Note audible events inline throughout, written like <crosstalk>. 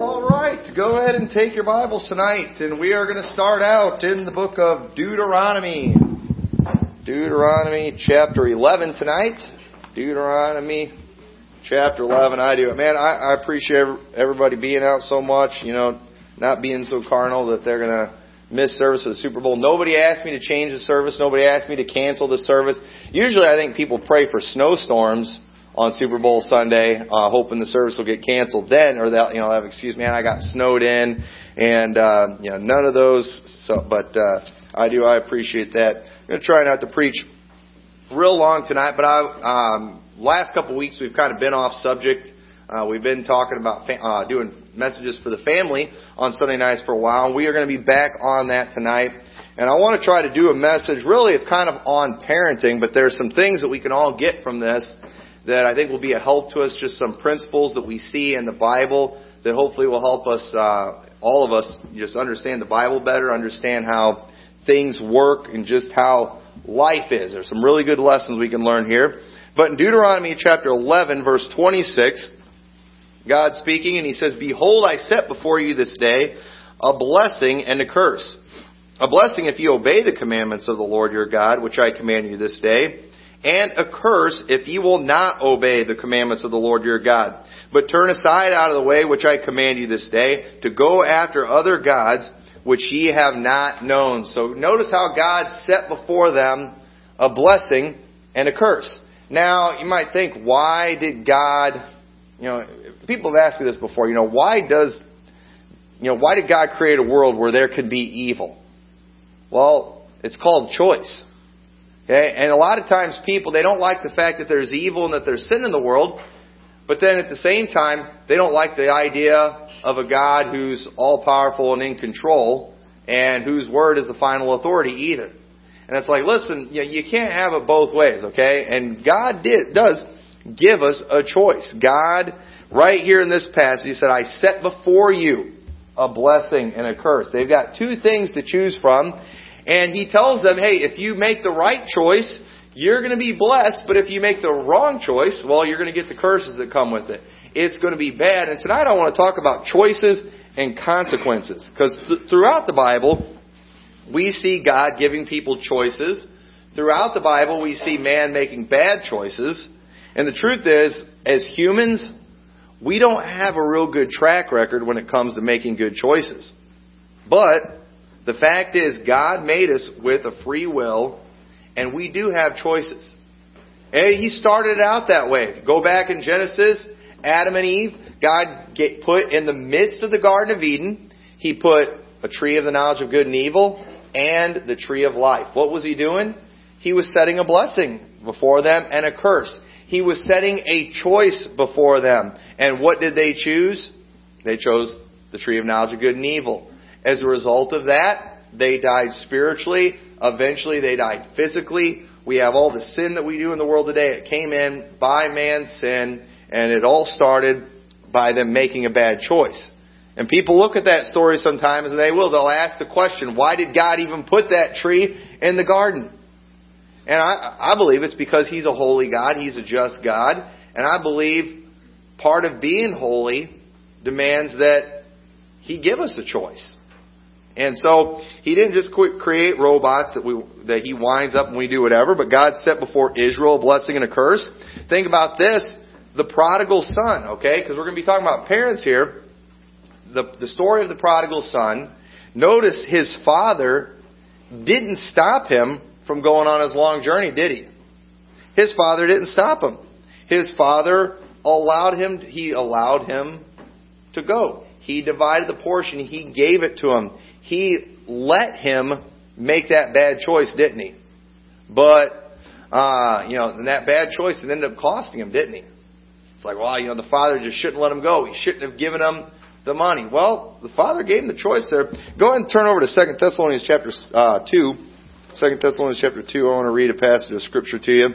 All right, go ahead and take your Bibles tonight, and we are going to start out in the book of Deuteronomy. Deuteronomy chapter 11 tonight. Deuteronomy chapter 11. I do. it. Man, I, I appreciate everybody being out so much, you know, not being so carnal that they're going to miss service of the Super Bowl. Nobody asked me to change the service. Nobody asked me to cancel the service. Usually I think people pray for snowstorms on Super Bowl Sunday, uh, hoping the service will get canceled then, or that you know, have excuse me, I got snowed in, and uh, you know, none of those. So, but uh, I do, I appreciate that. I'm gonna try not to preach real long tonight, but I um, last couple weeks we've kind of been off subject. Uh, we've been talking about fa- uh, doing messages for the family on Sunday nights for a while, and we are going to be back on that tonight. And I want to try to do a message. Really, it's kind of on parenting, but there's some things that we can all get from this that I think will be a help to us, just some principles that we see in the Bible that hopefully will help us, uh, all of us, just understand the Bible better, understand how things work, and just how life is. There's some really good lessons we can learn here. But in Deuteronomy chapter 11, verse 26, God speaking, and He says, Behold, I set before you this day a blessing and a curse. A blessing if you obey the commandments of the Lord your God, which I command you this day and a curse if ye will not obey the commandments of the Lord your God, but turn aside out of the way which I command you this day, to go after other gods which ye have not known. So notice how God set before them a blessing and a curse. Now, you might think, why did God, you know, people have asked me this before, you know, why does, you know, why did God create a world where there could be evil? Well, it's called choice. Okay? And a lot of times people, they don't like the fact that there's evil and that there's sin in the world, but then at the same time, they don't like the idea of a God who's all powerful and in control and whose word is the final authority either. And it's like, listen, you, know, you can't have it both ways, okay? And God did, does give us a choice. God, right here in this passage, He said, I set before you a blessing and a curse. They've got two things to choose from. And he tells them, hey, if you make the right choice, you're going to be blessed, but if you make the wrong choice, well, you're going to get the curses that come with it. It's going to be bad. And tonight I want to talk about choices and consequences. Because th- throughout the Bible, we see God giving people choices. Throughout the Bible, we see man making bad choices. And the truth is, as humans, we don't have a real good track record when it comes to making good choices. But the fact is, God made us with a free will, and we do have choices. Hey, He started out that way. Go back in Genesis, Adam and Eve, God get put in the midst of the Garden of Eden. He put a tree of the knowledge of good and evil and the tree of life. What was He doing? He was setting a blessing before them and a curse. He was setting a choice before them. And what did they choose? They chose the tree of knowledge of good and evil. As a result of that, they died spiritually. Eventually, they died physically. We have all the sin that we do in the world today. It came in by man's sin, and it all started by them making a bad choice. And people look at that story sometimes, and they will. They'll ask the question, why did God even put that tree in the garden? And I, I believe it's because He's a holy God. He's a just God. And I believe part of being holy demands that He give us a choice. And so he didn't just create robots that we that he winds up and we do whatever, but God set before Israel a blessing and a curse. Think about this, the prodigal son, okay? Because we're going to be talking about parents here. The the story of the prodigal son. Notice his father didn't stop him from going on his long journey, did he? His father didn't stop him. His father allowed him he allowed him to go. He divided the portion, he gave it to him he let him make that bad choice, didn't he? But, uh, you know, and that bad choice it ended up costing him, didn't he? It's like, well, you know, the father just shouldn't let him go. He shouldn't have given him the money. Well, the father gave him the choice there. Go ahead and turn over to Second Thessalonians chapter uh, 2. 2 Thessalonians chapter 2, I want to read a passage of scripture to you.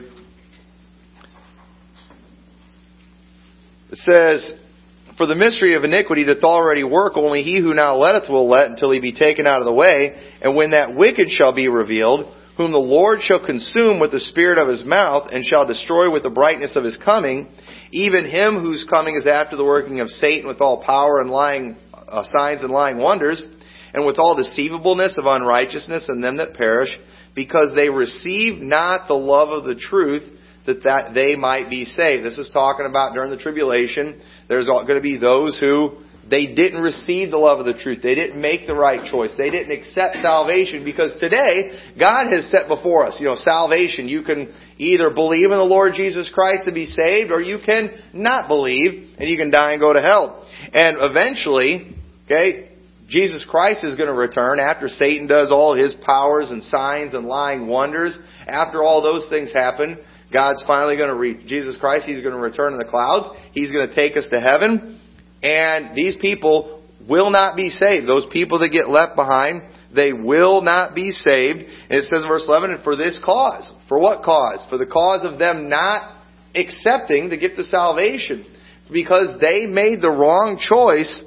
It says, for the mystery of iniquity doth already work, only he who now letteth will let until he be taken out of the way. And when that wicked shall be revealed, whom the Lord shall consume with the spirit of his mouth, and shall destroy with the brightness of his coming, even him whose coming is after the working of Satan with all power and lying uh, signs and lying wonders, and with all deceivableness of unrighteousness in them that perish, because they receive not the love of the truth, that, that they might be saved. This is talking about during the tribulation. There's going to be those who they didn't receive the love of the truth. They didn't make the right choice. They didn't accept salvation because today God has set before us, you know, salvation. You can either believe in the Lord Jesus Christ to be saved or you can not believe and you can die and go to hell. And eventually, okay, Jesus Christ is going to return after Satan does all his powers and signs and lying wonders. After all those things happen, God's finally going to reach Jesus Christ. He's going to return in the clouds. He's going to take us to heaven. And these people will not be saved. Those people that get left behind, they will not be saved. And it says in verse 11, and for this cause. For what cause? For the cause of them not accepting the gift of salvation. Because they made the wrong choice,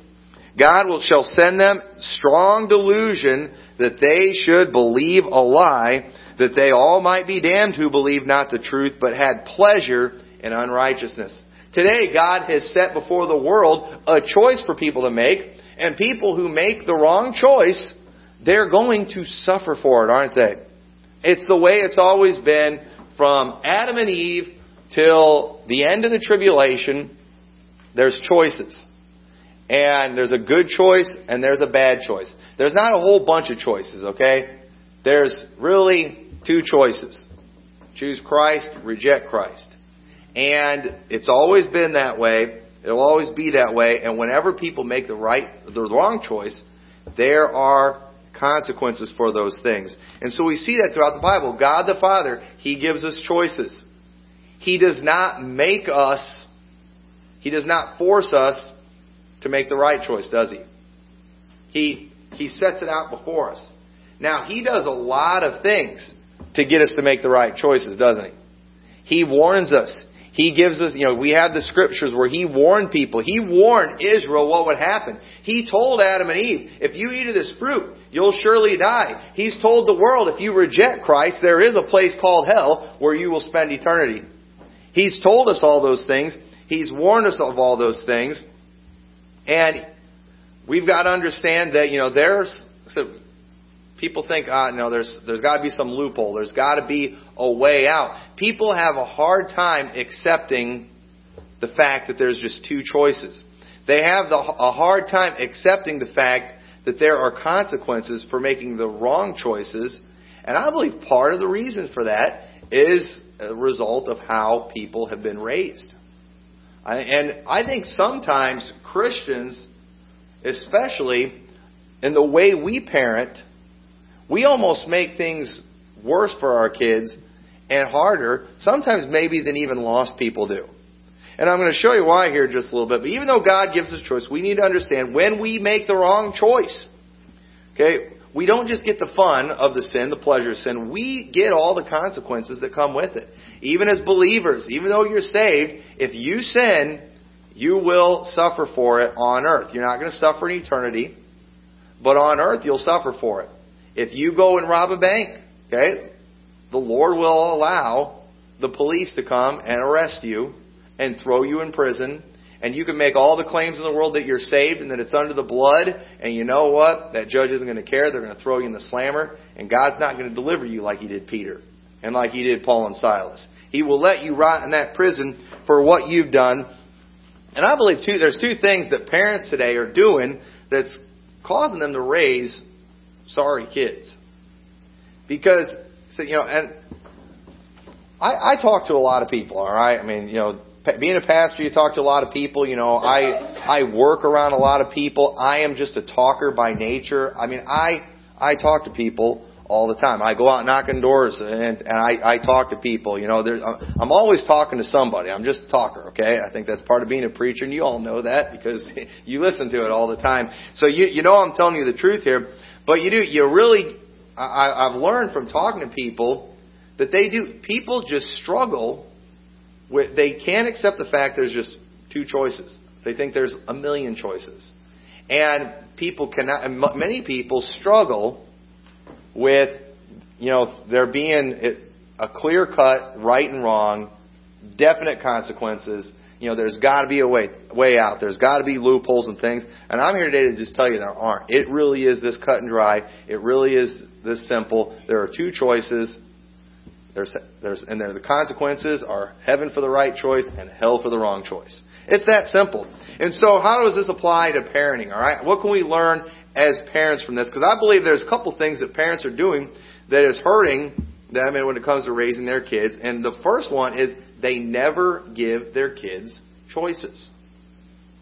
God will, shall send them strong delusion that they should believe a lie, that they all might be damned who believed not the truth, but had pleasure in unrighteousness. Today, God has set before the world a choice for people to make, and people who make the wrong choice, they're going to suffer for it, aren't they? It's the way it's always been from Adam and Eve till the end of the tribulation. There's choices. And there's a good choice and there's a bad choice. There's not a whole bunch of choices, okay? There's really two choices. Choose Christ, reject Christ. And it's always been that way. It'll always be that way. And whenever people make the right, the wrong choice, there are consequences for those things. And so we see that throughout the Bible. God the Father, He gives us choices. He does not make us, He does not force us to make the right choice, does He? He, he sets it out before us. Now, He does a lot of things to get us to make the right choices, doesn't He? He warns us. He gives us, you know, we have the scriptures where He warned people. He warned Israel what would happen. He told Adam and Eve, if you eat of this fruit, you'll surely die. He's told the world, if you reject Christ, there is a place called hell where you will spend eternity. He's told us all those things. He's warned us of all those things. And we've got to understand that, you know, there's, so people think, ah, no, there's, there's got to be some loophole. There's got to be a way out. People have a hard time accepting the fact that there's just two choices. They have the, a hard time accepting the fact that there are consequences for making the wrong choices. And I believe part of the reason for that is a result of how people have been raised. And I think sometimes Christians, especially in the way we parent, we almost make things worse for our kids and harder, sometimes maybe than even lost people do. And I'm going to show you why here just a little bit. But even though God gives us choice, we need to understand when we make the wrong choice, okay, we don't just get the fun of the sin, the pleasure of sin. We get all the consequences that come with it. Even as believers, even though you're saved, if you sin, you will suffer for it on earth. You're not going to suffer in eternity, but on earth you'll suffer for it. If you go and rob a bank, okay, the Lord will allow the police to come and arrest you and throw you in prison. And you can make all the claims in the world that you're saved and that it's under the blood. And you know what? That judge isn't going to care. They're going to throw you in the slammer. And God's not going to deliver you like He did Peter and like He did Paul and Silas. He will let you rot in that prison for what you've done. And I believe too, there's two things that parents today are doing that's causing them to raise sorry kids. Because, so, you know, and I, I talk to a lot of people, all right? I mean, you know, being a pastor, you talk to a lot of people. You know, I I work around a lot of people. I am just a talker by nature. I mean, I I talk to people all the time. I go out knocking doors and, and I, I talk to people. You know, there's, I'm always talking to somebody. I'm just a talker, okay? I think that's part of being a preacher, and you all know that because <laughs> you listen to it all the time. So you you know I'm telling you the truth here. But you do, you really, I, I've learned from talking to people that they do, people just struggle with, they can't accept the fact there's just two choices. They think there's a million choices. And people cannot, and many people struggle with, you know, there being a clear cut right and wrong, definite consequences. You know, there's got to be a way way out. There's got to be loopholes and things. And I'm here today to just tell you there aren't. It really is this cut and dry. It really is this simple. There are two choices. There's, there's, and there, the consequences are heaven for the right choice and hell for the wrong choice. It's that simple. And so, how does this apply to parenting? All right, what can we learn as parents from this? Because I believe there's a couple things that parents are doing that is hurting them when it comes to raising their kids. And the first one is they never give their kids choices.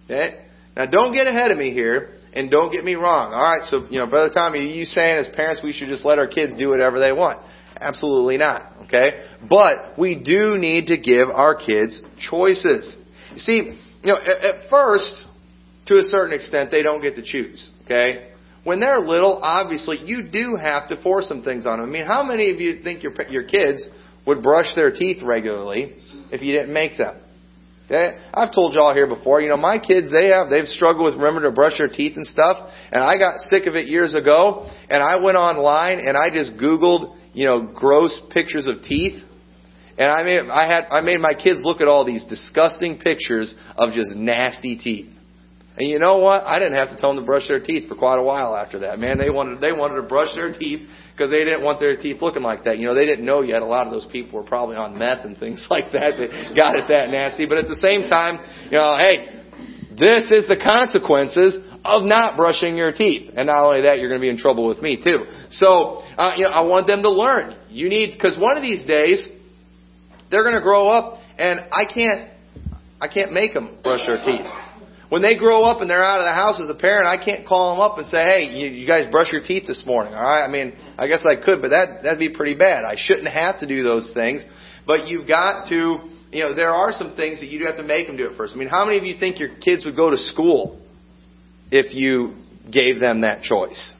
Okay? Now, don't get ahead of me here. And don't get me wrong. All right, so you know, Brother Tommy, are you saying as parents we should just let our kids do whatever they want? Absolutely not. Okay? But we do need to give our kids choices. You see, you know, at, at first, to a certain extent, they don't get to choose. Okay? When they're little, obviously, you do have to force some things on them. I mean, how many of you think your your kids would brush their teeth regularly if you didn't make them? Okay? I've told y'all here before, you know, my kids, they have, they've struggled with remembering to brush their teeth and stuff, and I got sick of it years ago, and I went online and I just Googled you know, gross pictures of teeth. And I made, I had, I made my kids look at all these disgusting pictures of just nasty teeth. And you know what? I didn't have to tell them to brush their teeth for quite a while after that. Man, they wanted, they wanted to brush their teeth because they didn't want their teeth looking like that. You know, they didn't know yet. A lot of those people were probably on meth and things <laughs> like that that got it that nasty. But at the same time, you know, hey, this is the consequences of not brushing your teeth. And not only that, you're going to be in trouble with me too. So, uh, you know, I want them to learn. You need, because one of these days, they're going to grow up and I can't, I can't make them brush their teeth. When they grow up and they're out of the house as a parent, I can't call them up and say, "Hey, you, you guys brush your teeth this morning." All right? I mean, I guess I could, but that that'd be pretty bad. I shouldn't have to do those things, but you've got to, you know, there are some things that you do have to make them do it first. I mean, how many of you think your kids would go to school if you gave them that choice.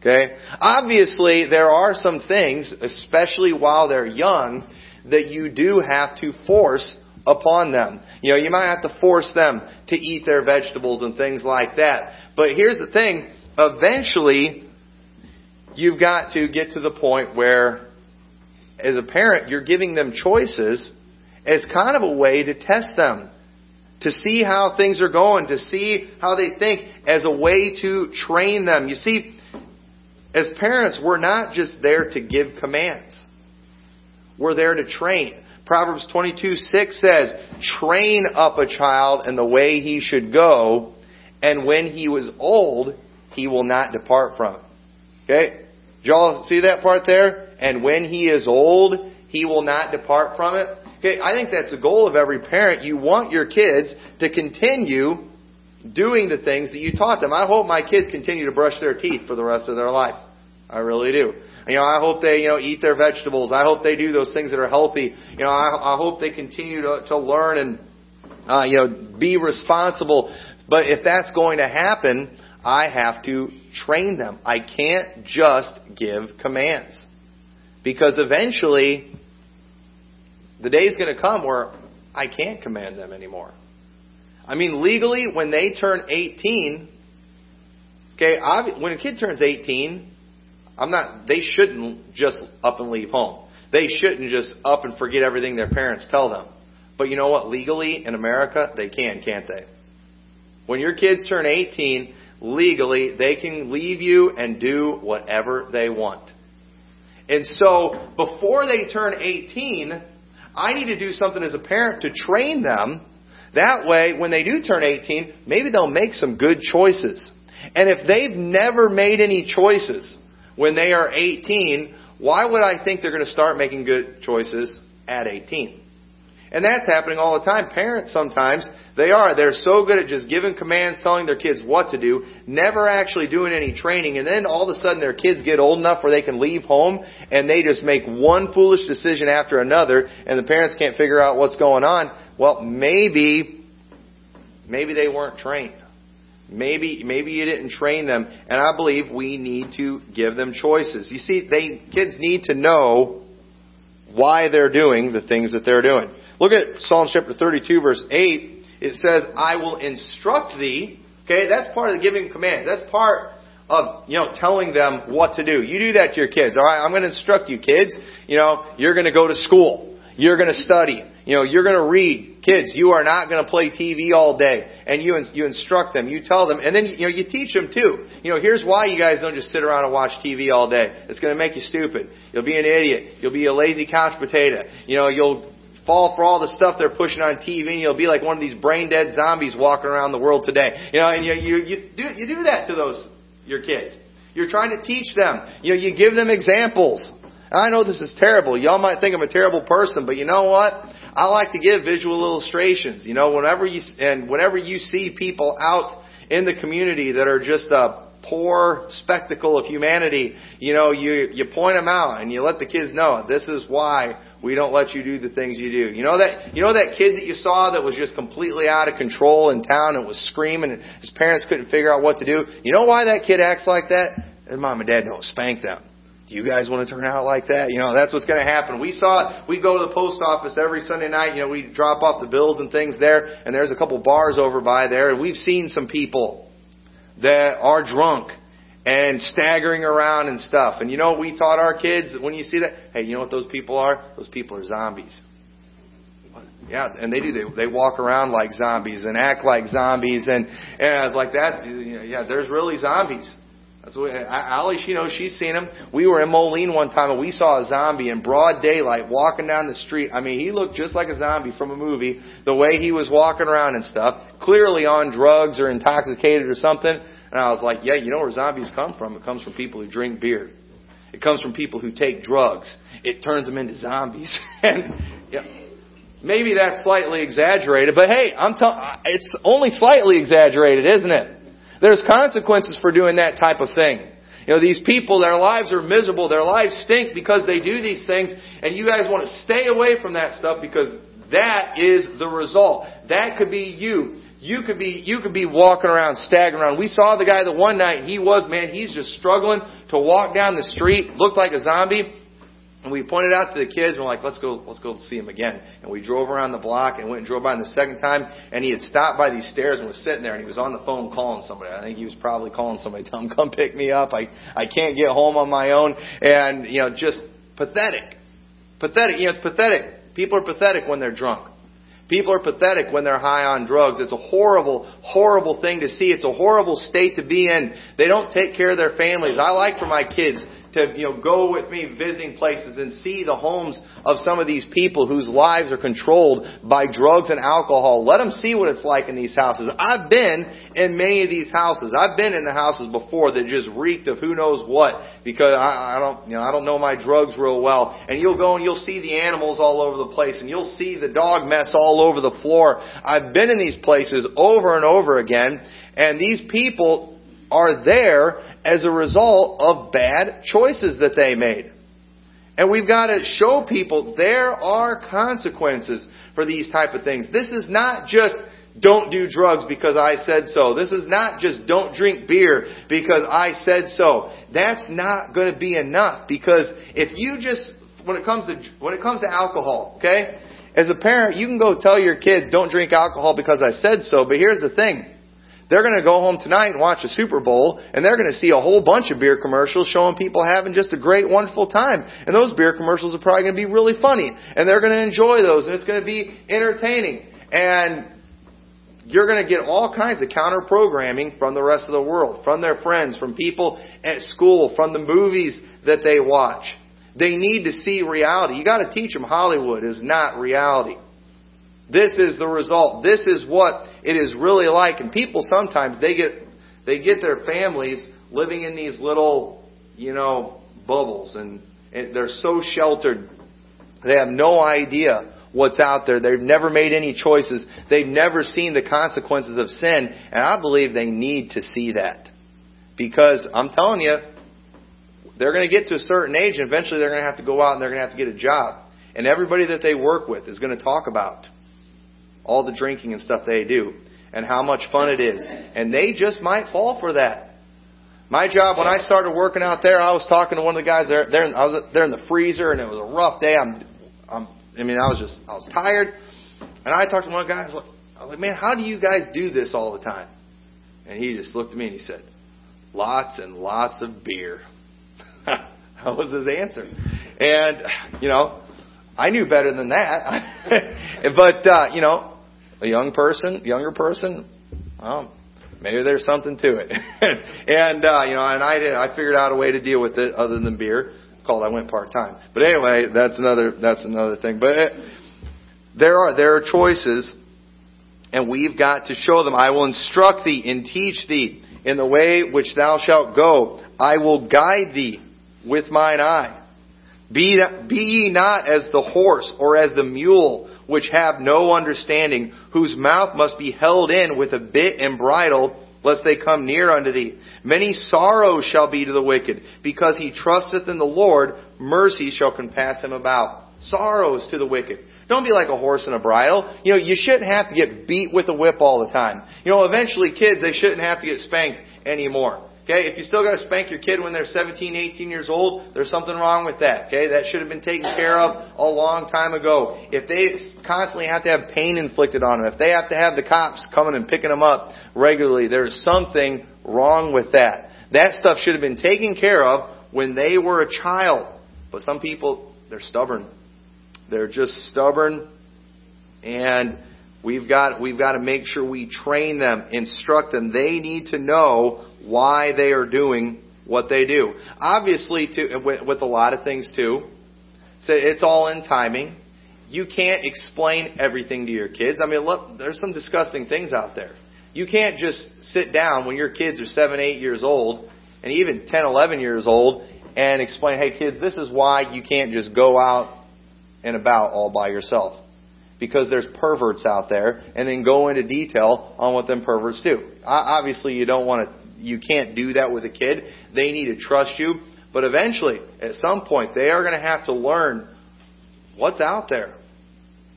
Okay? Obviously, there are some things, especially while they're young, that you do have to force upon them. You know, you might have to force them to eat their vegetables and things like that. But here's the thing, eventually, you've got to get to the point where, as a parent, you're giving them choices as kind of a way to test them to see how things are going, to see how they think as a way to train them. You see, as parents, we're not just there to give commands. We're there to train. Proverbs 22, 6 says, train up a child in the way he should go, and when he was old, he will not depart from it. Okay? Did y'all see that part there? And when he is old, he will not depart from it. Okay, I think that's the goal of every parent. You want your kids to continue doing the things that you taught them. I hope my kids continue to brush their teeth for the rest of their life. I really do. You know, I hope they, you know, eat their vegetables. I hope they do those things that are healthy. You know, I, I hope they continue to, to learn and, uh, you know, be responsible. But if that's going to happen, I have to train them. I can't just give commands. Because eventually, the day is going to come where I can't command them anymore. I mean, legally, when they turn 18, okay, when a kid turns 18, I'm not, they shouldn't just up and leave home. They shouldn't just up and forget everything their parents tell them. But you know what? Legally, in America, they can, can't they? When your kids turn 18, legally, they can leave you and do whatever they want. And so, before they turn 18, I need to do something as a parent to train them. That way, when they do turn 18, maybe they'll make some good choices. And if they've never made any choices when they are 18, why would I think they're going to start making good choices at 18? And that's happening all the time. Parents sometimes, they are. They're so good at just giving commands, telling their kids what to do, never actually doing any training, and then all of a sudden their kids get old enough where they can leave home and they just make one foolish decision after another and the parents can't figure out what's going on. Well, maybe, maybe they weren't trained. Maybe, maybe you didn't train them, and I believe we need to give them choices. You see, they, kids need to know why they're doing the things that they're doing. Look at Psalm chapter 32 verse 8. It says, I will instruct thee. Okay, that's part of the giving commands. That's part of, you know, telling them what to do. You do that to your kids. All right, I'm going to instruct you kids. You know, you're going to go to school. You're going to study. You know, you're going to read. Kids, you are not going to play TV all day. And you, you instruct them. You tell them. And then, you know, you teach them too. You know, here's why you guys don't just sit around and watch TV all day. It's going to make you stupid. You'll be an idiot. You'll be a lazy couch potato. You know, you'll fall for all the stuff they're pushing on TV, and you'll be like one of these brain dead zombies walking around the world today. You know, and you you you do you do that to those your kids. You're trying to teach them. You know, you give them examples. I know this is terrible. Y'all might think I'm a terrible person, but you know what? I like to give visual illustrations. You know, whenever you and whenever you see people out in the community that are just a poor spectacle of humanity, you know, you you point them out and you let the kids know this is why we don't let you do the things you do. You know that you know that kid that you saw that was just completely out of control in town and was screaming and his parents couldn't figure out what to do. You know why that kid acts like that? His mom and dad don't spank them. Do you guys want to turn out like that? You know, that's what's going to happen. We saw it. We go to the post office every Sunday night. You know, we drop off the bills and things there, and there's a couple bars over by there, and we've seen some people that are drunk and staggering around and stuff. And you know, we taught our kids when you see that, hey, you know what those people are? Those people are zombies. Yeah, and they do. They they walk around like zombies and act like zombies, and and I was like that. Yeah, there's really zombies. That's what Allie, she knows she's seen him. We were in Moline one time and we saw a zombie in broad daylight walking down the street. I mean, he looked just like a zombie from a movie, the way he was walking around and stuff. Clearly on drugs or intoxicated or something. And I was like, yeah, you know where zombies come from? It comes from people who drink beer. It comes from people who take drugs. It turns them into zombies. <laughs> and yeah, maybe that's slightly exaggerated, but hey, I'm telling, it's only slightly exaggerated, isn't it? There's consequences for doing that type of thing. You know, these people, their lives are miserable, their lives stink because they do these things, and you guys want to stay away from that stuff because that is the result. That could be you. You could be you could be walking around, staggering around. We saw the guy the one night, he was, man, he's just struggling to walk down the street, looked like a zombie. And we pointed out to the kids, and we're like, let's go, let's go see him again. And we drove around the block and went and drove by him the second time, and he had stopped by these stairs and was sitting there, and he was on the phone calling somebody. I think he was probably calling somebody, tell him come pick me up. I I can't get home on my own, and you know, just pathetic, pathetic. You know, it's pathetic. People are pathetic when they're drunk. People are pathetic when they're high on drugs. It's a horrible, horrible thing to see. It's a horrible state to be in. They don't take care of their families. I like for my kids to you know go with me visiting places and see the homes of some of these people whose lives are controlled by drugs and alcohol. Let them see what it's like in these houses. I've been in many of these houses. I've been in the houses before that just reeked of who knows what because I, I don't you know I don't know my drugs real well. And you'll go and you'll see the animals all over the place and you'll see the dog mess all over the floor. I've been in these places over and over again and these people are there as a result of bad choices that they made. And we've got to show people there are consequences for these type of things. This is not just don't do drugs because I said so. This is not just don't drink beer because I said so. That's not going to be enough because if you just when it comes to when it comes to alcohol, okay? As a parent, you can go tell your kids don't drink alcohol because I said so, but here's the thing. They're going to go home tonight and watch a Super Bowl, and they're going to see a whole bunch of beer commercials showing people having just a great, wonderful time. And those beer commercials are probably going to be really funny, and they're going to enjoy those, and it's going to be entertaining. And you're going to get all kinds of counter programming from the rest of the world, from their friends, from people at school, from the movies that they watch. They need to see reality. You got to teach them Hollywood is not reality. This is the result. This is what it is really like. And people sometimes they get they get their families living in these little, you know, bubbles and, and they're so sheltered. They have no idea what's out there. They've never made any choices. They've never seen the consequences of sin. And I believe they need to see that. Because I'm telling you, they're going to get to a certain age and eventually they're going to have to go out and they're going to have to get a job. And everybody that they work with is going to talk about all the drinking and stuff they do, and how much fun it is. And they just might fall for that. My job when I started working out there, I was talking to one of the guys there. there I was there in the freezer, and it was a rough day. I'm, I'm, I mean, I was just, I was tired, and I talked to one of the guys. I was like, man, how do you guys do this all the time? And he just looked at me and he said, lots and lots of beer. <laughs> that was his answer. And, you know, I knew better than that. <laughs> but, uh, you know, a young person, younger person, well, maybe there's something to it. <laughs> and, uh, you know, and I did, I figured out a way to deal with it other than beer. It's called I went part time. But anyway, that's another, that's another thing. But it, there are, there are choices and we've got to show them, I will instruct thee and teach thee in the way which thou shalt go. I will guide thee with mine eye. Be, be ye not as the horse or as the mule, which have no understanding, whose mouth must be held in with a bit and bridle, lest they come near unto thee. Many sorrows shall be to the wicked, because he trusteth in the Lord, mercy shall compass him about. Sorrows to the wicked. Don't be like a horse in a bridle. You know, you shouldn't have to get beat with a whip all the time. You know, eventually kids, they shouldn't have to get spanked anymore. Okay, if you still got to spank your kid when they're 17, 18 years old, there's something wrong with that. Okay, that should have been taken care of a long time ago. If they constantly have to have pain inflicted on them, if they have to have the cops coming and picking them up regularly, there's something wrong with that. That stuff should have been taken care of when they were a child. But some people, they're stubborn. They're just stubborn and we've got, we've got to make sure we train them, instruct them. They need to know why they are doing what they do. Obviously, to, with, with a lot of things too, so it's all in timing. You can't explain everything to your kids. I mean, look, there's some disgusting things out there. You can't just sit down when your kids are 7, 8 years old, and even 10, 11 years old, and explain, hey kids, this is why you can't just go out and about all by yourself. Because there's perverts out there, and then go into detail on what them perverts do. Obviously, you don't want to, you can't do that with a kid. They need to trust you. But eventually, at some point, they are going to have to learn what's out there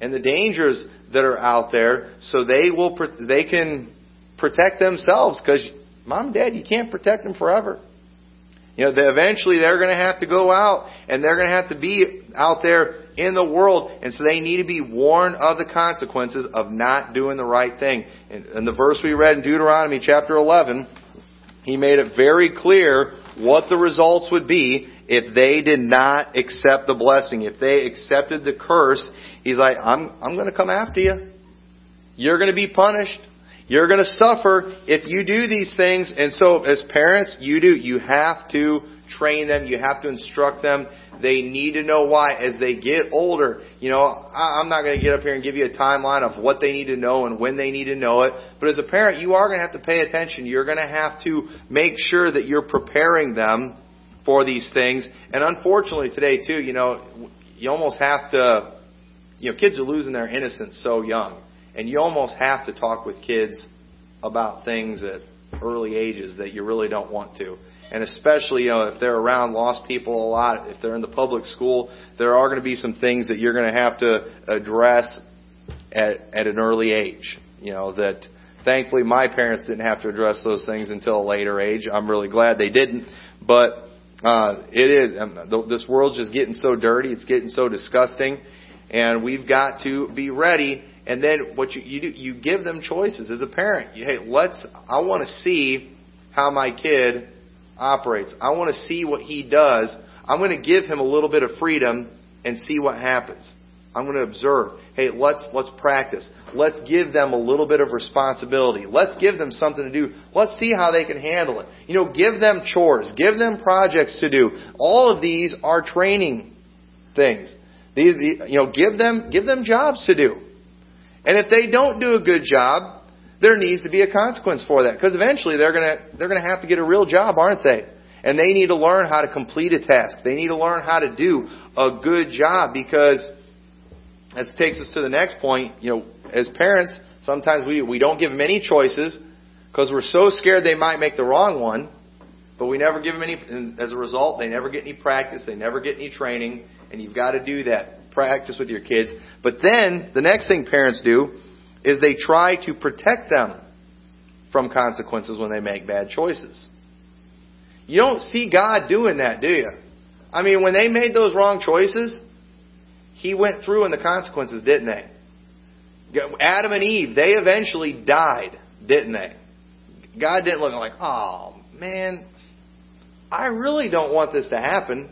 and the dangers that are out there so they will, they can protect themselves because mom and dad, you can't protect them forever. You know, they, eventually they're going to have to go out and they're going to have to be out there in the world, and so they need to be warned of the consequences of not doing the right thing. And, in the verse we read in Deuteronomy chapter 11, he made it very clear what the results would be if they did not accept the blessing. If they accepted the curse, he's like, I'm, I'm going to come after you. You're going to be punished. You're going to suffer if you do these things. And so as parents, you do, you have to train them. You have to instruct them. They need to know why as they get older. You know, I'm not going to get up here and give you a timeline of what they need to know and when they need to know it. But as a parent, you are going to have to pay attention. You're going to have to make sure that you're preparing them for these things. And unfortunately today too, you know, you almost have to, you know, kids are losing their innocence so young. And you almost have to talk with kids about things at early ages that you really don't want to. And especially, you know, if they're around lost people a lot, if they're in the public school, there are going to be some things that you're going to have to address at, at an early age. You know, that thankfully my parents didn't have to address those things until a later age. I'm really glad they didn't. But uh, it is, um, this world's just getting so dirty, it's getting so disgusting, and we've got to be ready and then what you, you do, you give them choices as a parent. You, hey, let's, I want to see how my kid operates. I want to see what he does. I'm going to give him a little bit of freedom and see what happens. I'm going to observe. Hey, let's, let's practice. Let's give them a little bit of responsibility. Let's give them something to do. Let's see how they can handle it. You know, give them chores. Give them projects to do. All of these are training things. These, you know, give them, give them jobs to do. And if they don't do a good job, there needs to be a consequence for that. Because eventually they're gonna, they're gonna have to get a real job, aren't they? And they need to learn how to complete a task. They need to learn how to do a good job because this takes us to the next point. You know, as parents, sometimes we, we don't give them any choices because we're so scared they might make the wrong one. But we never give them any, as a result, they never get any practice, they never get any training, and you've got to do that practice with your kids. But then the next thing parents do is they try to protect them from consequences when they make bad choices. You don't see God doing that, do you? I mean, when they made those wrong choices, He went through and the consequences, didn't they? Adam and Eve, they eventually died, didn't they? God didn't look like, oh man, I really don't want this to happen.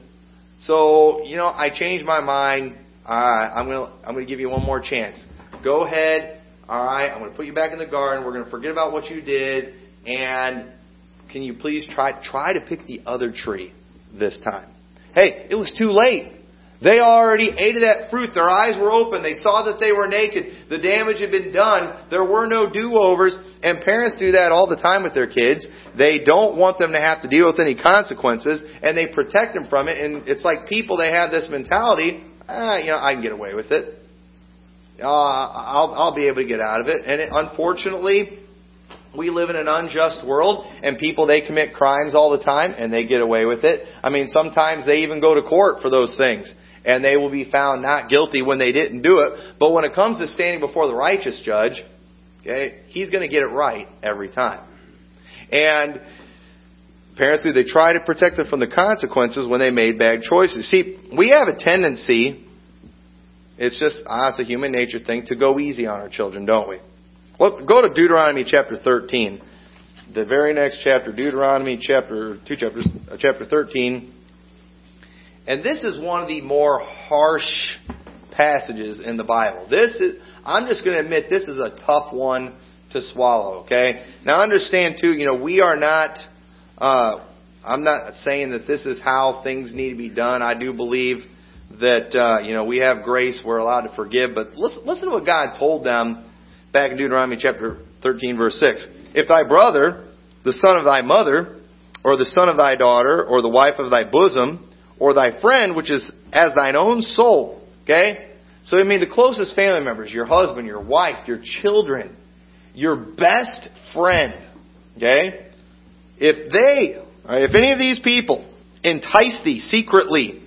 So, you know, I changed my mind. All right, I'm going to I'm going to give you one more chance. Go ahead. All right, I'm going to put you back in the garden. We're going to forget about what you did and can you please try try to pick the other tree this time? Hey, it was too late. They already ate of that fruit. Their eyes were open. They saw that they were naked. The damage had been done. There were no do-overs. And parents do that all the time with their kids. They don't want them to have to deal with any consequences, and they protect them from it. And it's like people, they have this mentality, ah, you know, I can get away with it. Uh, I'll, I'll be able to get out of it. And it, unfortunately, we live in an unjust world and people they commit crimes all the time and they get away with it. I mean, sometimes they even go to court for those things and they will be found not guilty when they didn't do it. But when it comes to standing before the righteous judge, okay, he's going to get it right every time. And apparently they try to protect them from the consequences when they made bad choices. See, we have a tendency, it's just, ah, it's a human nature thing, to go easy on our children, don't we? Let's go to Deuteronomy chapter 13. The very next chapter, Deuteronomy chapter, two chapters, uh, chapter 13. And this is one of the more harsh passages in the Bible. This is, I'm just going to admit this is a tough one to swallow, okay? Now understand too, you know, we are not, uh, I'm not saying that this is how things need to be done. I do believe that, uh, you know, we have grace, we're allowed to forgive, but listen, listen to what God told them back in Deuteronomy chapter 13 verse 6. If thy brother, the son of thy mother, or the son of thy daughter, or the wife of thy bosom, or thy friend, which is as thine own soul, okay? So I mean the closest family members, your husband, your wife, your children, your best friend, okay? If they, if any of these people entice thee secretly,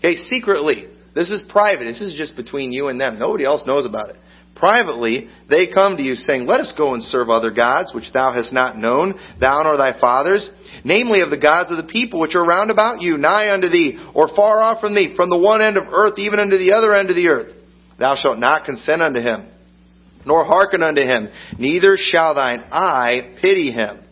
okay, secretly, this is private, this is just between you and them, nobody else knows about it. Privately, they come to you saying, Let us go and serve other gods, which thou hast not known, thou nor thy fathers, namely of the gods of the people which are round about you, nigh unto thee, or far off from thee, from the one end of earth even unto the other end of the earth. Thou shalt not consent unto him, nor hearken unto him, neither shall thine eye pity him,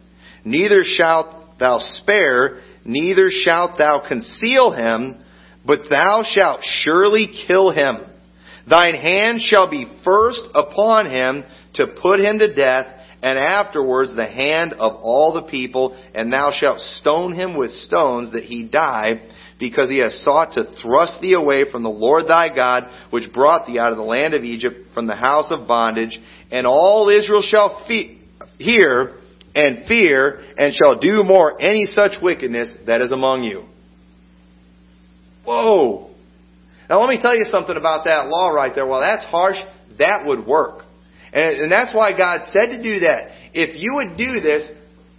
neither shalt thou spare, neither shalt thou conceal him, but thou shalt surely kill him. Thine hand shall be first upon him to put him to death, and afterwards the hand of all the people, and thou shalt stone him with stones that he die, because he has sought to thrust thee away from the Lord thy God, which brought thee out of the land of Egypt from the house of bondage. And all Israel shall fe- hear and fear, and shall do more any such wickedness that is among you. Whoa! Now let me tell you something about that law right there. Well, that's harsh. That would work. And, and that's why God said to do that. If you would do this,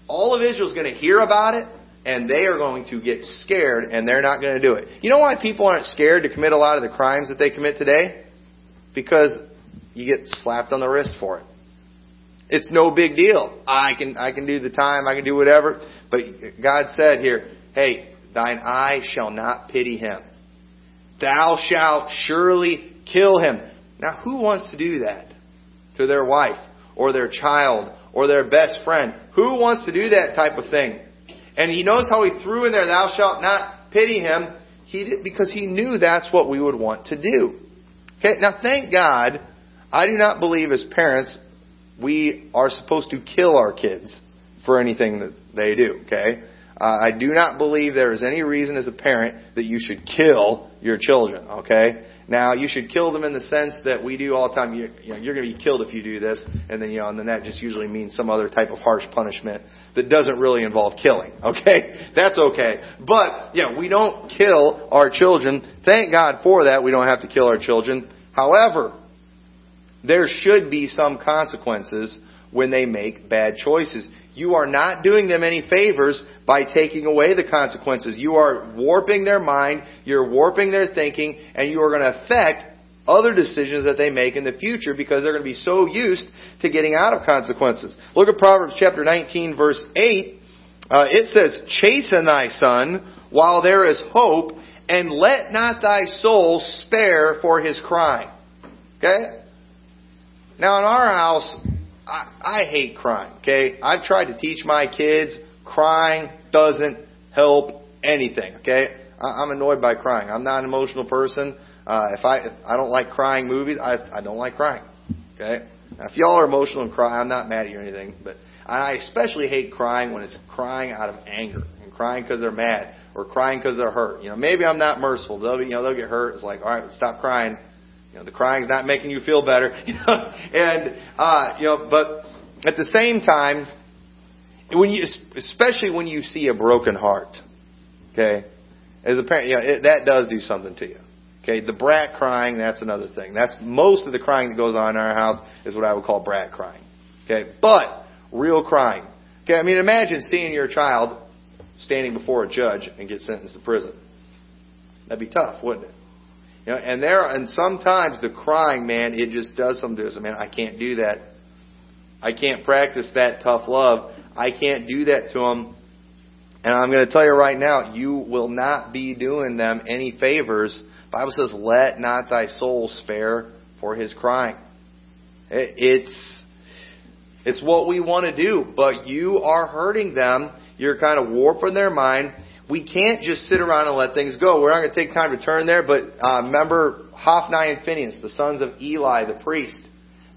all of Israel's going to hear about it, and they are going to get scared, and they're not going to do it. You know why people aren't scared to commit a lot of the crimes that they commit today? Because you get slapped on the wrist for it. It's no big deal. I can I can do the time, I can do whatever. But God said here, hey, thine eye shall not pity him. Thou shalt surely kill him. Now, who wants to do that to their wife or their child or their best friend? Who wants to do that type of thing? And he knows how he threw in there, thou shalt not pity him, he did, because he knew that's what we would want to do. Okay, now thank God, I do not believe as parents we are supposed to kill our kids for anything that they do, okay? Uh, I do not believe there is any reason as a parent that you should kill your children, okay? Now, you should kill them in the sense that we do all the time. You, you know, you're going to be killed if you do this, and then, you know, and then that just usually means some other type of harsh punishment that doesn't really involve killing, <laughs> okay? That's okay. But, yeah, we don't kill our children. Thank God for that. We don't have to kill our children. However, there should be some consequences when they make bad choices. You are not doing them any favors by taking away the consequences. You are warping their mind, you're warping their thinking, and you are going to affect other decisions that they make in the future because they're going to be so used to getting out of consequences. Look at Proverbs chapter 19 verse 8. Uh, it says, Chasten thy son while there is hope, and let not thy soul spare for his crime. Okay? Now in our house, I, I hate crying, okay? I've tried to teach my kids crying doesn't help anything, okay? I, I'm annoyed by crying. I'm not an emotional person. Uh, if I if I don't like crying movies, I I don't like crying. Okay. Now, if y'all are emotional and cry, I'm not mad at you or anything, but I especially hate crying when it's crying out of anger and crying because they're mad or crying because they're hurt. You know, maybe I'm not merciful. They'll be, you know they'll get hurt. It's like, all right, stop crying. You know, the crying's not making you feel better. <laughs> You know, and uh, you know, but at the same time, when you, especially when you see a broken heart, okay, as a parent, you know, it, that does do something to you. Okay, the brat crying, that's another thing. That's most of the crying that goes on in our house is what I would call brat crying. Okay, but real crying. Okay, I mean, imagine seeing your child standing before a judge and get sentenced to prison. That'd be tough, wouldn't it? You know, and there, and sometimes the crying, man, it just does something to us. Man, I can't do that. I can't practice that tough love. I can't do that to them. And I'm going to tell you right now, you will not be doing them any favors Bible says, "Let not thy soul spare for his crying." It's it's what we want to do, but you are hurting them. You're kind of warping their mind. We can't just sit around and let things go. We're not going to take time to turn there, but uh, remember Hophni and Phinehas, the sons of Eli, the priest.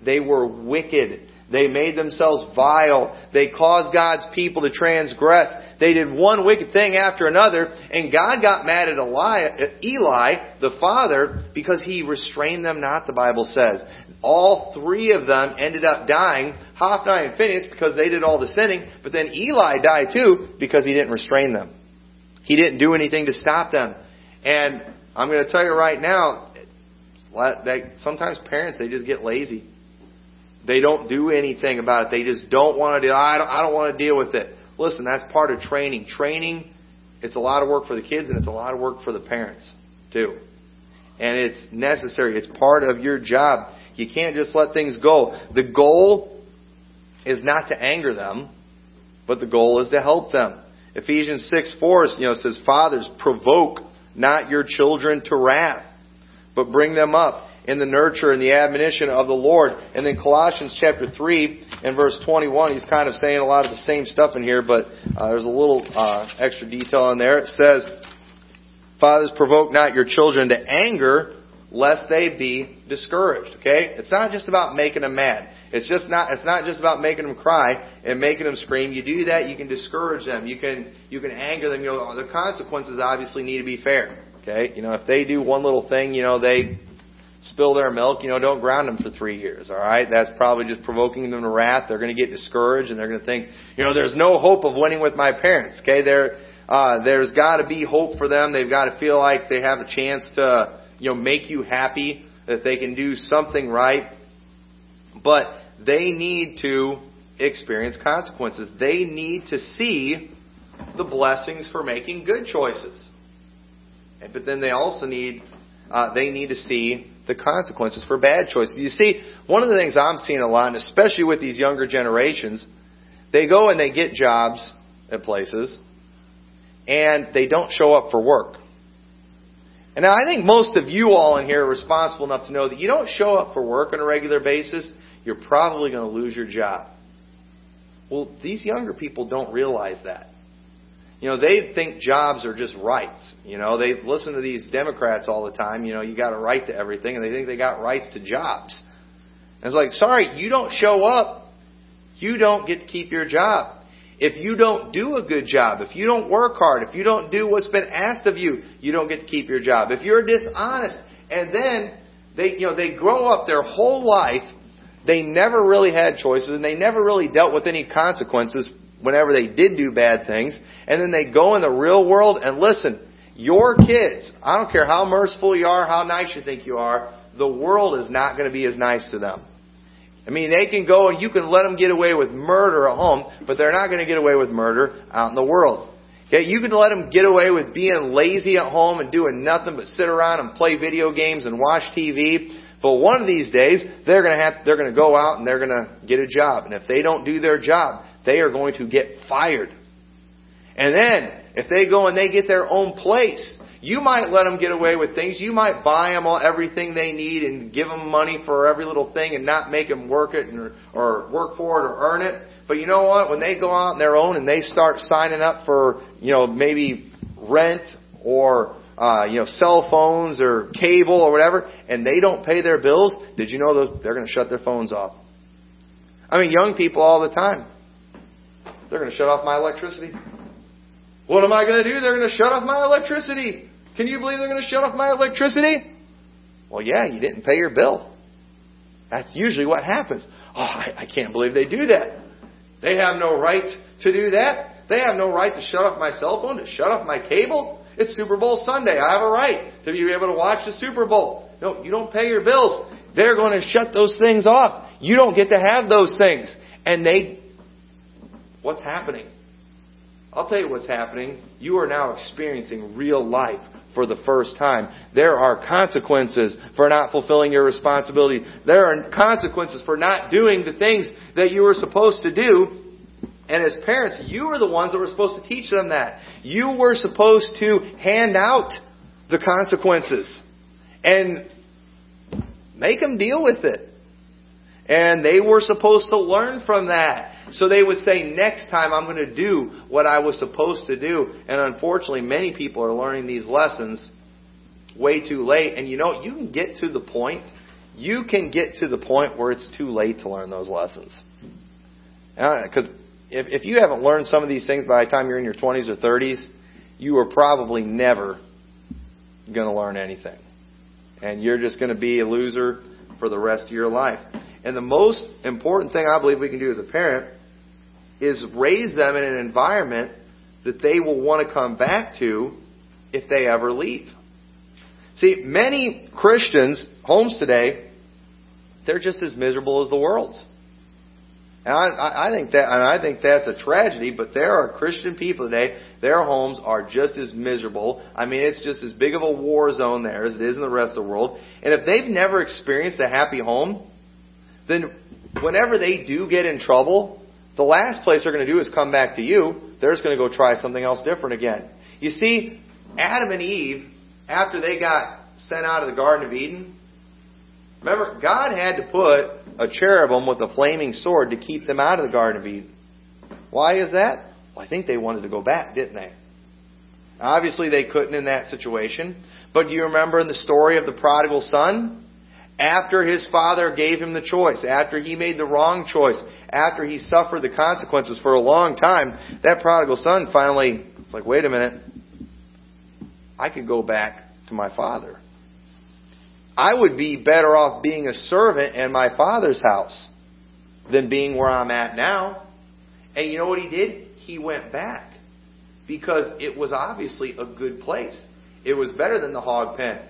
They were wicked. They made themselves vile. They caused God's people to transgress. They did one wicked thing after another, and God got mad at Eli, the father, because he restrained them not, the Bible says. All three of them ended up dying, Hophni and Phinehas, because they did all the sinning, but then Eli died too, because he didn't restrain them. He didn't do anything to stop them. And I'm going to tell you right now, that sometimes parents, they just get lazy. They don't do anything about it. They just don't want to do. I don't, I don't want to deal with it. Listen, that's part of training. Training, it's a lot of work for the kids and it's a lot of work for the parents too. And it's necessary. It's part of your job. You can't just let things go. The goal is not to anger them, but the goal is to help them. Ephesians 6 4 you know, says, Fathers, provoke not your children to wrath, but bring them up in the nurture and the admonition of the Lord. And then Colossians chapter 3 and verse 21, he's kind of saying a lot of the same stuff in here, but uh, there's a little uh, extra detail in there. It says, Fathers, provoke not your children to anger, lest they be discouraged. Okay? It's not just about making them mad. It's just not, it's not just about making them cry and making them scream. You do that, you can discourage them. You can, you can anger them. You know, the consequences obviously need to be fair. Okay? You know, if they do one little thing, you know, they, spill their milk, you know, don't ground them for three years, all right? That's probably just provoking them to wrath. They're going to get discouraged and they're going to think, you know, there's no hope of winning with my parents, okay? There, uh, there's got to be hope for them. They've got to feel like they have a chance to, you know, make you happy, that they can do something right. But they need to experience consequences. They need to see the blessings for making good choices. But then they also need, uh, they need to see the consequences for bad choices. You see, one of the things I'm seeing a lot, and especially with these younger generations, they go and they get jobs at places, and they don't show up for work. And now I think most of you all in here are responsible enough to know that you don't show up for work on a regular basis, you're probably going to lose your job. Well, these younger people don't realize that. You know, they think jobs are just rights. You know, they listen to these Democrats all the time. You know, you got a right to everything, and they think they got rights to jobs. And it's like, sorry, you don't show up, you don't get to keep your job. If you don't do a good job, if you don't work hard, if you don't do what's been asked of you, you don't get to keep your job. If you're dishonest, and then they, you know, they grow up their whole life, they never really had choices, and they never really dealt with any consequences whenever they did do bad things, and then they go in the real world and listen, your kids, I don't care how merciful you are, how nice you think you are, the world is not going to be as nice to them. I mean, they can go and you can let them get away with murder at home, but they're not going to get away with murder out in the world. Okay, you can let them get away with being lazy at home and doing nothing but sit around and play video games and watch TV. But one of these days, they're going to have, they're going to go out and they're going to get a job. And if they don't do their job, they are going to get fired. And then, if they go and they get their own place, You might let them get away with things. You might buy them all, everything they need and give them money for every little thing and not make them work it or, or work for it or earn it. But you know what? When they go out on their own and they start signing up for, you know, maybe rent or uh, you know, cell phones or cable or whatever, and they don't pay their bills, did you know those, they're going to shut their phones off? I mean, young people all the time. They're going to shut off my electricity. What am I going to do? They're going to shut off my electricity. Can you believe they're going to shut off my electricity? Well, yeah, you didn't pay your bill. That's usually what happens. Oh, I, I can't believe they do that. They have no right to do that. They have no right to shut off my cell phone, to shut off my cable. It's Super Bowl Sunday. I have a right to be able to watch the Super Bowl. No, you don't pay your bills. They're going to shut those things off. You don't get to have those things. And they, what's happening? I'll tell you what's happening. You are now experiencing real life for the first time. There are consequences for not fulfilling your responsibility. There are consequences for not doing the things that you were supposed to do and as parents, you were the ones that were supposed to teach them that. You were supposed to hand out the consequences and make them deal with it. And they were supposed to learn from that. So they would say, next time I'm going to do what I was supposed to do. And unfortunately, many people are learning these lessons way too late. And you know, you can get to the point, you can get to the point where it's too late to learn those lessons. Because uh, if, if you haven't learned some of these things by the time you're in your 20s or 30s, you are probably never going to learn anything. And you're just going to be a loser for the rest of your life. And the most important thing I believe we can do as a parent is raise them in an environment that they will want to come back to if they ever leave. See, many Christians, homes today, they're just as miserable as the world's. And I, I think that, and I think that's a tragedy. But there are Christian people today. Their homes are just as miserable. I mean, it's just as big of a war zone there as it is in the rest of the world. And if they've never experienced a happy home, then whenever they do get in trouble, the last place they're going to do is come back to you. They're just going to go try something else different again. You see, Adam and Eve, after they got sent out of the Garden of Eden, remember, God had to put a cherubim with a flaming sword to keep them out of the Garden of Eden. Why is that? Well, I think they wanted to go back, didn't they? Obviously, they couldn't in that situation. But do you remember in the story of the prodigal son? After his father gave him the choice, after he made the wrong choice, after he suffered the consequences for a long time, that prodigal son finally, it's like, wait a minute, I could go back to my father. I would be better off being a servant in my father's house than being where I'm at now. And you know what he did? He went back because it was obviously a good place. It was better than the hog pen.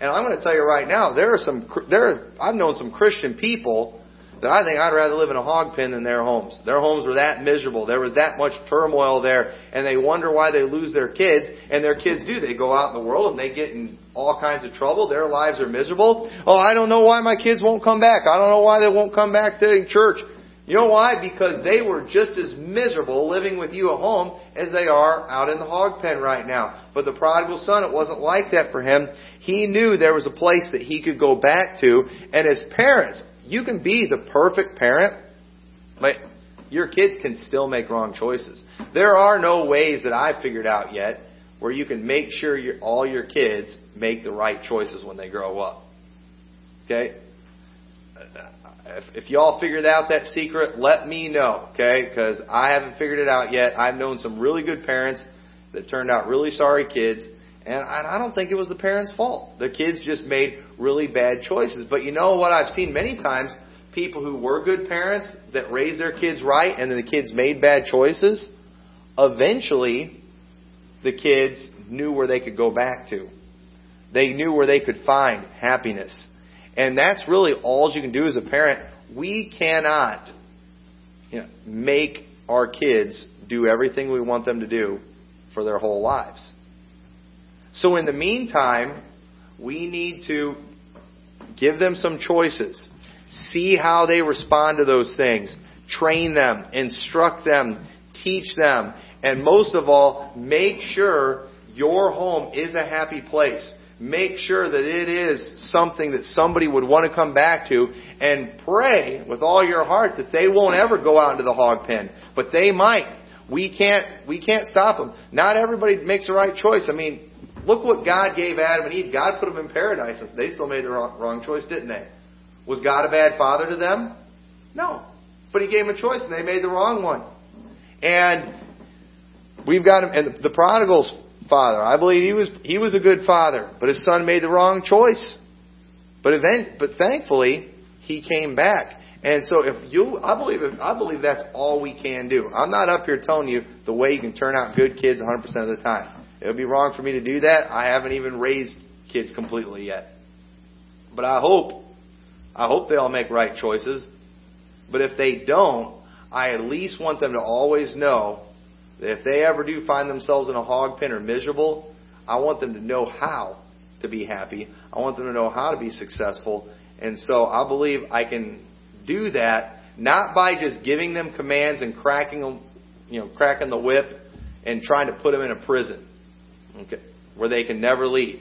And I'm going to tell you right now, there are some there are, I've known some Christian people that I think I'd rather live in a hog pen than their homes. Their homes were that miserable. There was that much turmoil there, and they wonder why they lose their kids. And their kids do. They go out in the world and they get in all kinds of trouble. Their lives are miserable. Oh, I don't know why my kids won't come back. I don't know why they won't come back to church. You know why? Because they were just as miserable living with you at home as they are out in the hog pen right now. But the prodigal son, it wasn't like that for him. He knew there was a place that he could go back to. And as parents, you can be the perfect parent, but your kids can still make wrong choices. There are no ways that I've figured out yet where you can make sure your, all your kids make the right choices when they grow up. Okay? If, if y'all figured out that secret, let me know, okay? Because I haven't figured it out yet. I've known some really good parents that turned out really sorry kids, and I I don't think it was the parents' fault. The kids just made really bad choices. But you know what I've seen many times? People who were good parents that raised their kids right and then the kids made bad choices, eventually the kids knew where they could go back to. They knew where they could find happiness. And that's really all you can do as a parent. We cannot you know, make our kids do everything we want them to do for their whole lives. So in the meantime, we need to give them some choices. See how they respond to those things. Train them, instruct them, teach them, and most of all, make sure your home is a happy place. Make sure that it is something that somebody would want to come back to and pray with all your heart that they won't ever go out into the hog pen, but they might. We can't, we can't stop them. Not everybody makes the right choice. I mean, look what God gave Adam and Eve. God put them in paradise. They still made the wrong, wrong choice, didn't they? Was God a bad father to them? No. But He gave them a choice and they made the wrong one. And we've got him, and the prodigal's father, I believe he was, he was a good father, but his son made the wrong choice. But event, but thankfully, he came back. And so if you, I believe, if, I believe that's all we can do. I'm not up here telling you the way you can turn out good kids 100% of the time. It would be wrong for me to do that. I haven't even raised kids completely yet. But I hope, I hope they all make right choices. But if they don't, I at least want them to always know if they ever do find themselves in a hog pen or miserable, I want them to know how to be happy. I want them to know how to be successful. And so I believe I can do that not by just giving them commands and cracking them, you know, cracking the whip and trying to put them in a prison, okay, where they can never leave.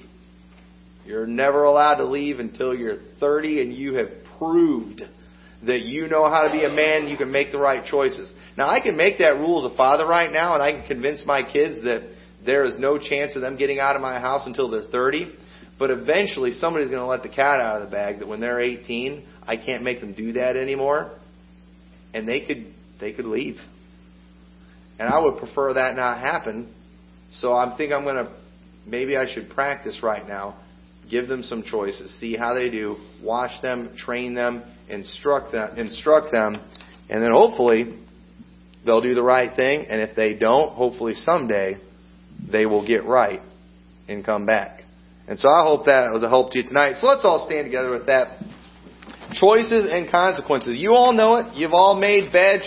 You're never allowed to leave until you're 30 and you have proved that you know how to be a man, you can make the right choices. Now, I can make that rule as a father right now, and I can convince my kids that there is no chance of them getting out of my house until they're 30. But eventually, somebody's going to let the cat out of the bag that when they're 18, I can't make them do that anymore, and they could they could leave. And I would prefer that not happen. So I think I'm going to maybe I should practice right now. Give them some choices, see how they do, watch them, train them, instruct them, instruct them, and then hopefully they'll do the right thing. And if they don't, hopefully someday they will get right and come back. And so I hope that was a help to you tonight. So let's all stand together with that. Choices and consequences. You all know it. You've all made bad